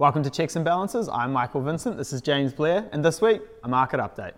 Welcome to Checks and Balances. I'm Michael Vincent. This is James Blair, and this week, a market update.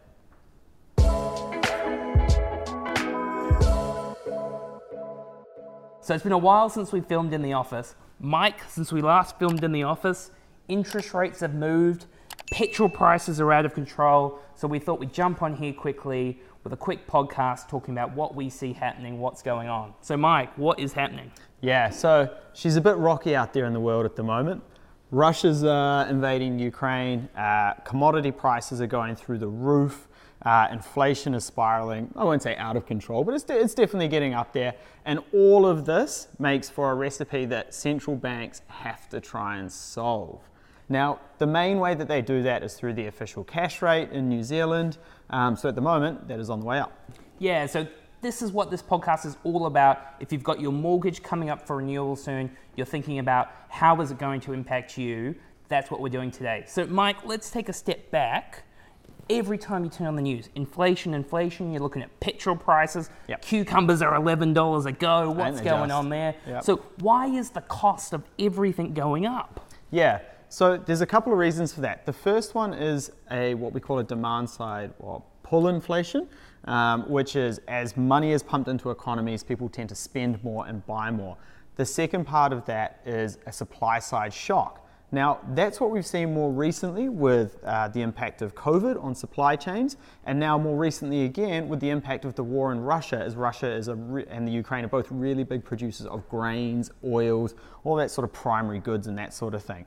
So it's been a while since we filmed in the office. Mike, since we last filmed in the office, interest rates have moved, petrol prices are out of control. So we thought we'd jump on here quickly with a quick podcast talking about what we see happening, what's going on. So, Mike, what is happening? Yeah, so she's a bit rocky out there in the world at the moment. Russia's uh, invading Ukraine, uh, commodity prices are going through the roof. Uh, inflation is spiraling. I won't say out of control, but it's, de- it's definitely getting up there. And all of this makes for a recipe that central banks have to try and solve. Now, the main way that they do that is through the official cash rate in New Zealand. Um, so at the moment, that is on the way up. Yeah, so this is what this podcast is all about. If you've got your mortgage coming up for renewal soon, you're thinking about how is it going to impact you, that's what we're doing today. So, Mike, let's take a step back every time you turn on the news, inflation, inflation, you're looking at petrol prices, Yep. cucumbers are $11 a go, what's going just? on there? Yep. So, why is the cost of everything going up? Yeah, so there's a couple of reasons for that. The first one is a what we call a demand side or pull inflation, um, which is as money is pumped into economies, people tend to spend more and buy more. The second part of that is a supply side shock. Now, that's what we've seen more recently with uh, the impact of COVID on supply chains, and now more recently again with the impact of the war in Russia, as Russia is re- and the Ukraine are both really big producers of grains, oils, all that sort of primary goods and that sort of thing.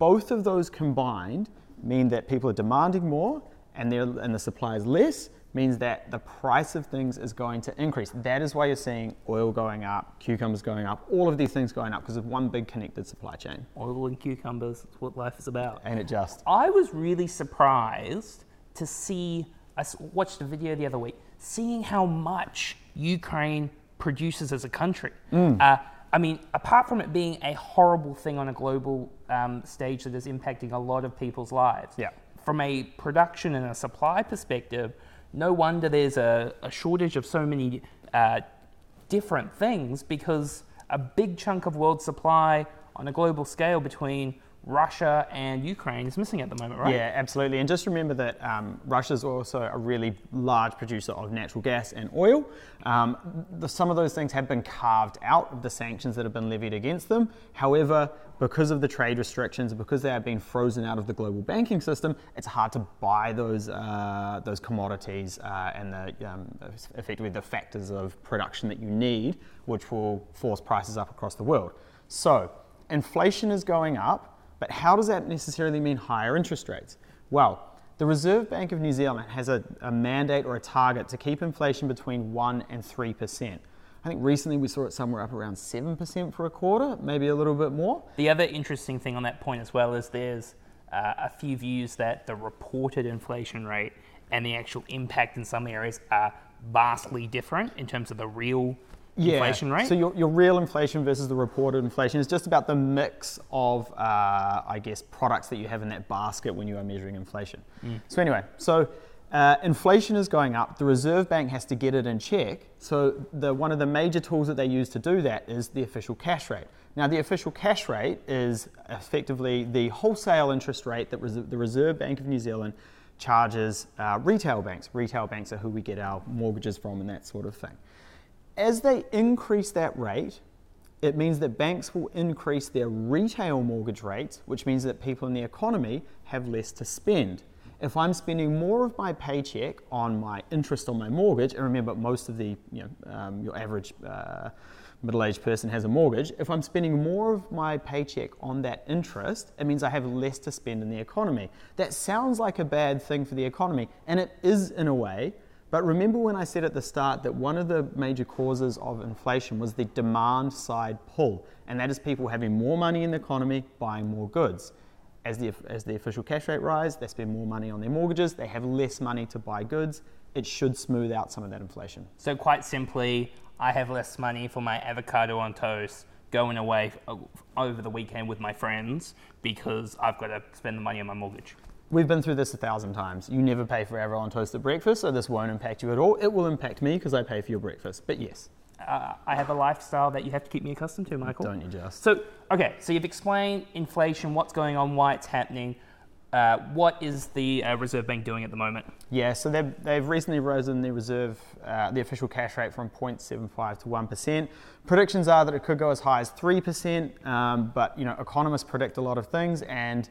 Both of those combined mean that people are demanding more, and, and the supply is less, means that the price of things is going to increase. That is why you're seeing oil going up, cucumbers going up, all of these things going up because of one big connected supply chain. Oil and cucumbers, that's what life is about. Ain't it just? I was really surprised to see, I watched a video the other week, seeing how much Ukraine produces as a country. Mm. Uh, I mean, apart from it being a horrible thing on a global um, stage that is impacting a lot of people's lives, Yeah. from a production and a supply perspective, no wonder there's a, a shortage of so many uh, different things because a big chunk of world supply on a global scale between Russia and Ukraine is missing at the moment, right? Yeah, absolutely. And just remember that um, Russia is also a really large producer of natural gas and oil. Um, the, some of those things have been carved out of the sanctions that have been levied against them. However, because of the trade restrictions, because they have been frozen out of the global banking system, it's hard to buy those uh, those commodities uh, and the um, effectively the factors of production that you need, which will force prices up across the world. So inflation is going up. But how does that necessarily mean higher interest rates? Well, the Reserve Bank of New Zealand has a, a, mandate or a target to keep inflation between 1 and 3%. I think recently we saw it somewhere up around 7% for a quarter, maybe a little bit more. The other interesting thing on that point as well is there's uh, a few views that the reported inflation rate and the actual impact in some areas are vastly different in terms of the real inflation rate. So your, your real inflation versus the reported inflation is just about the mix of, uh, I guess, products that you have in that basket when you are measuring inflation. So anyway, so uh, inflation is going up. The Reserve Bank has to get it in check. So the, one of the major tools that they use to do that is the official cash rate. Now, the official cash rate is effectively the wholesale interest rate that res- the Reserve Bank of New Zealand charges uh, retail banks. Retail banks are who we get our mortgages from and that sort of thing. As they increase that rate, it means that banks will increase their retail mortgage rates, which means that people in the economy have less to spend. If I'm spending more of my paycheck on my interest on my mortgage, and remember, most of the, you know, um, your average uh, middle aged person has a mortgage, if I'm spending more of my paycheck on that interest, it means I have less to spend in the economy. That sounds like a bad thing for the economy, and it is in a way, but remember when I said at the start that one of the major causes of inflation was the demand side pull, and that is people having more money in the economy, buying more goods. As the, as the official cash rate rise, they spend more money on their mortgages, they have less money to buy goods. It should smooth out some of that inflation. So, quite simply, I have less money for my avocado on toast going away over the weekend with my friends because I've got to spend the money on my mortgage. We've been through this a thousand times. You never pay for avocado on toast at breakfast, so this won't impact you at all. It will impact me because I pay for your breakfast, but yes. Uh, I have a lifestyle that you have to keep me accustomed to, Michael. Don't you just? So, okay, so you've explained inflation, what's going on, why it's happening. Uh, what is the uh, Reserve Bank doing at the moment? Yeah, so they've, they've recently risen the reserve, uh, the official cash rate from 0.75 to 1%. Predictions are that it could go as high as 3%, um, but you know economists predict a lot of things, and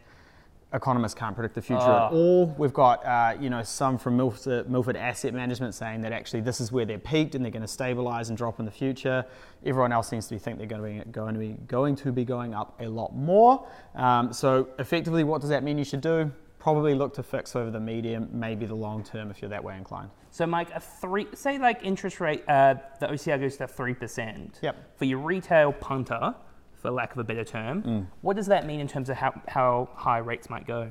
economists can't predict the future at Oh. all. We've got uh, you know some from Milford, Milford Asset Management saying that actually this is where they're peaked and they're going to stabilize and drop in the future. Everyone else seems to be think they're going to be going to be going to be going up a lot more. Um, so effectively, what does that mean? You should do probably look to fix over the medium, maybe the long term if you're that way inclined. So, Mike, a three, say like interest rate, uh, the OCR goes to 3%. Yep. For your retail punter, for lack of a better term, Mm. what does that mean in terms of how, how high rates might go?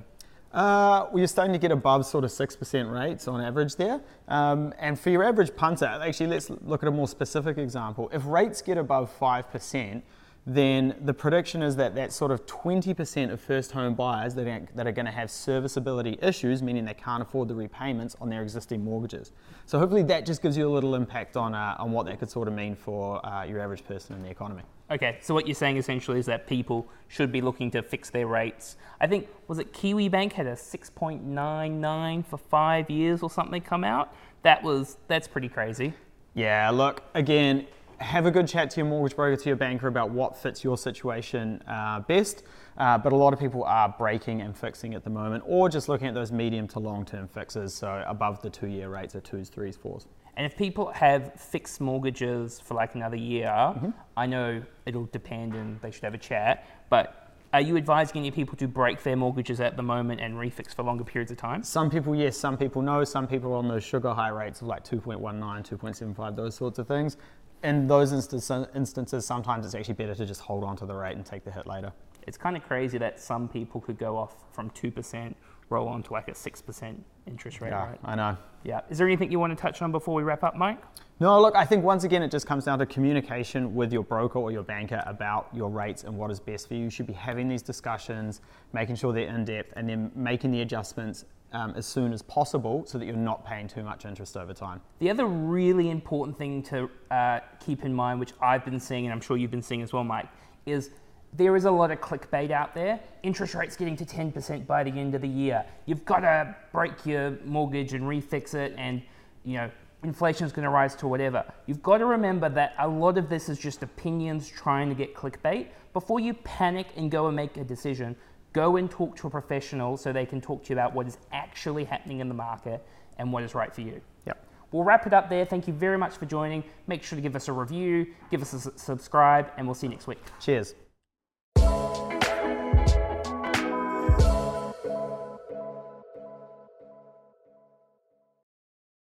Uh, well, you're starting to get above sort of 6% rates on average there. Um, and for your average punter, actually, let's look at a more specific example. If rates get above 5%, then the prediction is that that sort of 20% of first home buyers that are, that are going to have serviceability issues, meaning they can't afford the repayments on their existing mortgages. So hopefully that just gives you a little impact on, uh, on what that could sort of mean for uh, your average person in the economy. Okay, so what you're saying essentially is that people should be looking to fix their rates. I think, was it Kiwi Bank had a 6.99 for five years or something come out? That was, that's pretty crazy. Yeah, look, again, have a good chat to your mortgage broker, to your banker about what fits your situation uh, best. Uh, but a lot of people are breaking and fixing at the moment, or just looking at those medium to long term fixes, so above the two year rates of twos, threes, fours. And if people have fixed mortgages for like another year, Mm-hmm. I know it'll depend and they should have a chat, but are you advising any people to break their mortgages at the moment and refix for longer periods of time? Some people, yes, some people no. Some people are on those sugar high rates of like 2.19, 2.75, those sorts of things. In those instances, instances, sometimes it's actually better to just hold on to the rate and take the hit later. It's kind of crazy that some people could go off from 2%, roll on to like a 6% interest rate, Yeah, right? I know. Yeah. Is there anything you want to touch on before we wrap up, Mike? No, look, I think once again it just comes down to communication with your broker or your banker about your rates and what is best for you. You should be having these discussions, making sure they're in depth, and then making the adjustments um, as soon as possible so that you're not paying too much interest over time. The other really important thing to uh, keep in mind, which I've been seeing and I'm sure you've been seeing as well, Mike, is there is a lot of clickbait out there. Interest rates getting to 10% by the end of the year. You've got to break your mortgage and refix it, and you know inflation is going to rise to whatever. You've got to remember that a lot of this is just opinions trying to get clickbait. Before you panic and go and make a decision, go and talk to a professional so they can talk to you about what is actually happening in the market and what is right for you. Yep. We'll wrap it up there. Thank you very much for joining. Make sure to give us a review, give us a subscribe, and we'll see you next week. Cheers.